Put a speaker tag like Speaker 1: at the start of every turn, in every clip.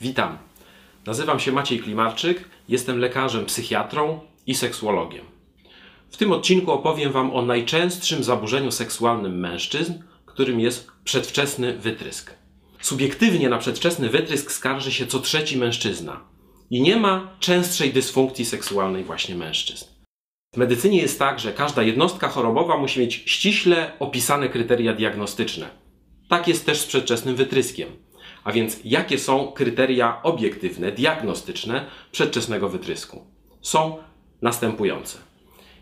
Speaker 1: Witam. Nazywam się Maciej Klimarczyk, jestem lekarzem psychiatrą i seksuologiem. W tym odcinku opowiem Wam o najczęstszym zaburzeniu seksualnym mężczyzn, którym jest przedwczesny wytrysk. Subiektywnie na przedwczesny wytrysk skarży się co trzeci mężczyzna i nie ma częstszej dysfunkcji seksualnej właśnie mężczyzn. W medycynie jest tak, że każda jednostka chorobowa musi mieć ściśle opisane kryteria diagnostyczne. Tak jest też z przedwczesnym wytryskiem. A więc jakie są kryteria obiektywne, diagnostyczne przedwczesnego wytrysku? Są następujące.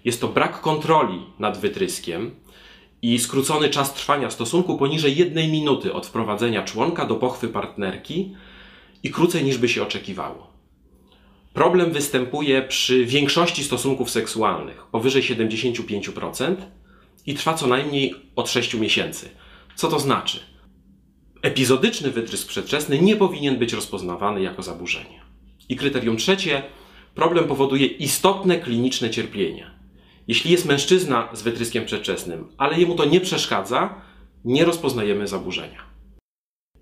Speaker 1: Jest to brak kontroli nad wytryskiem i skrócony czas trwania stosunku poniżej jednej minuty od wprowadzenia członka do pochwy partnerki i krócej niż by się oczekiwało. Problem występuje przy większości stosunków seksualnych, powyżej 75% i trwa co najmniej od 6 miesięcy. Co to znaczy? Epizodyczny wytrysk przedwczesny nie powinien być rozpoznawany jako zaburzenie. I kryterium trzecie, problem powoduje istotne kliniczne cierpienie. Jeśli jest mężczyzna z wytryskiem przedwczesnym, ale jemu to nie przeszkadza, nie rozpoznajemy zaburzenia.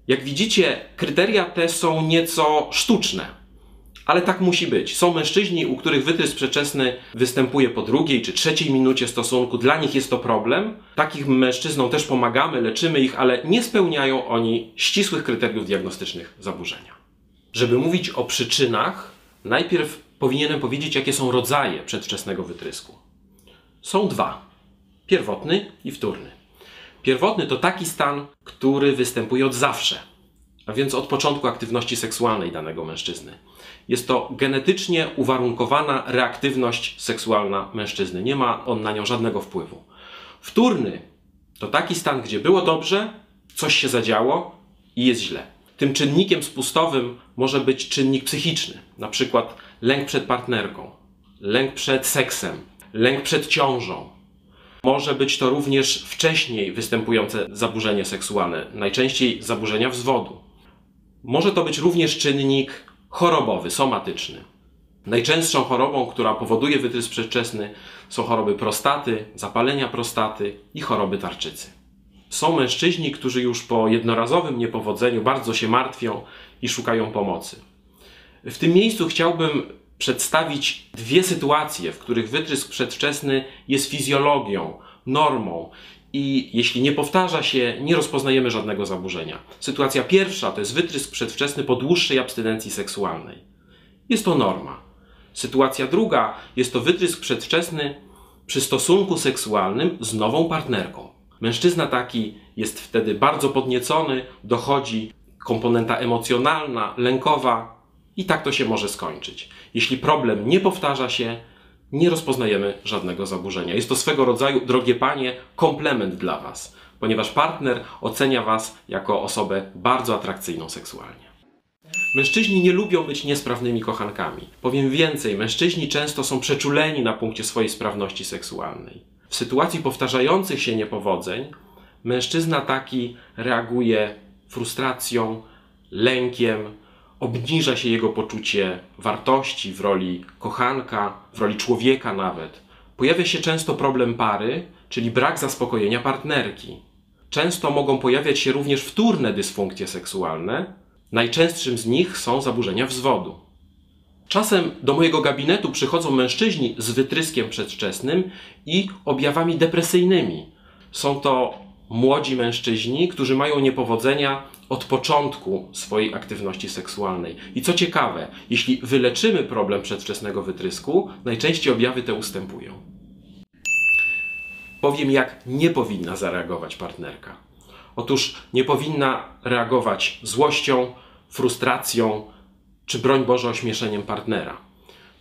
Speaker 1: Jak widzicie, kryteria te są nieco sztuczne ale tak musi być. Są mężczyźni, u których wytrysk przedwczesny występuje po drugiej czy trzeciej minucie stosunku. Dla nich jest to problem. Takich mężczyznom też pomagamy, leczymy ich, ale nie spełniają oni ścisłych kryteriów diagnostycznych zaburzenia. Żeby mówić o przyczynach, najpierw powinienem powiedzieć, jakie są rodzaje przedwczesnego wytrysku. Są dwa: pierwotny i wtórny. Pierwotny to taki stan, który występuje od zawsze, a więc od początku aktywności seksualnej danego mężczyzny. Jest to genetycznie uwarunkowana reaktywność seksualna mężczyzny. Nie ma on na nią żadnego wpływu. Wtórny to taki stan, gdzie było dobrze, coś się zadziało i jest źle. Tym czynnikiem spustowym może być czynnik psychiczny, na przykład lęk przed partnerką, lęk przed seksem, lęk przed ciążą. Może być to również wcześniej występujące zaburzenie seksualne, najczęściej zaburzenia wzwodu. Może to być również czynnik chorobowy, somatyczny. Najczęstszą chorobą, która powoduje wytrysk przedwczesny, są choroby prostaty, zapalenia prostaty i choroby tarczycy. Są mężczyźni, którzy już po jednorazowym niepowodzeniu bardzo się martwią i szukają pomocy. W tym miejscu chciałbym przedstawić dwie sytuacje, w których wytrysk przedwczesny jest fizjologią, normą i jeśli nie powtarza się, nie rozpoznajemy żadnego zaburzenia. Sytuacja pierwsza to jest wytrysk przedwczesny po dłuższej abstynencji seksualnej. Jest to norma. Sytuacja druga jest to wytrysk przedwczesny przy stosunku seksualnym z nową partnerką. Mężczyzna taki jest wtedy bardzo podniecony, dochodzi komponenta emocjonalna, lękowa i tak to się może skończyć. Jeśli problem nie powtarza się, nie rozpoznajemy żadnego zaburzenia. Jest to swego rodzaju, drogie panie, komplement dla Was, ponieważ partner ocenia Was jako osobę bardzo atrakcyjną seksualnie. Mężczyźni nie lubią być niesprawnymi kochankami. Powiem więcej, mężczyźni często są przeczuleni na punkcie swojej sprawności seksualnej. W sytuacji powtarzających się niepowodzeń, mężczyzna taki reaguje frustracją, lękiem, obniża się jego poczucie wartości w roli kochanka, w roli człowieka nawet. Pojawia się często problem pary, czyli brak zaspokojenia partnerki. Często mogą pojawiać się również wtórne dysfunkcje seksualne. Najczęstszym z nich są zaburzenia wzwodu. Czasem do mojego gabinetu przychodzą mężczyźni z wytryskiem przedwczesnym i objawami depresyjnymi. Są to młodzi mężczyźni, którzy mają niepowodzenia od początku swojej aktywności seksualnej. I co ciekawe, jeśli wyleczymy problem przedwczesnego wytrysku, najczęściej objawy te ustępują. Powiem, jak nie powinna zareagować partnerka. Otóż nie powinna reagować złością, frustracją czy broń Boże ośmieszeniem partnera,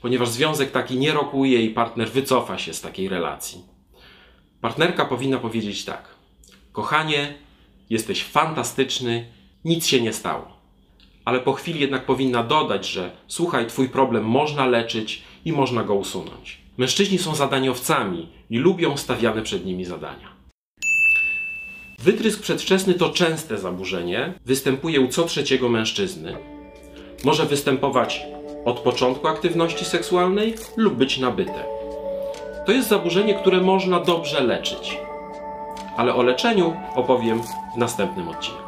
Speaker 1: ponieważ związek taki nie rokuje i partner wycofa się z takiej relacji. Partnerka powinna powiedzieć tak: Kochanie, jesteś fantastyczny, nic się nie stało. Ale po chwili jednak powinna dodać, że słuchaj, twój problem można leczyć i można go usunąć. Mężczyźni są zadaniowcami i lubią stawiane przed nimi zadania. Wytrysk przedwczesny to częste zaburzenie, występuje u co trzeciego mężczyzny. Może występować od początku aktywności seksualnej lub być nabyte. To jest zaburzenie, które można dobrze leczyć ale o leczeniu opowiem w następnym odcinku.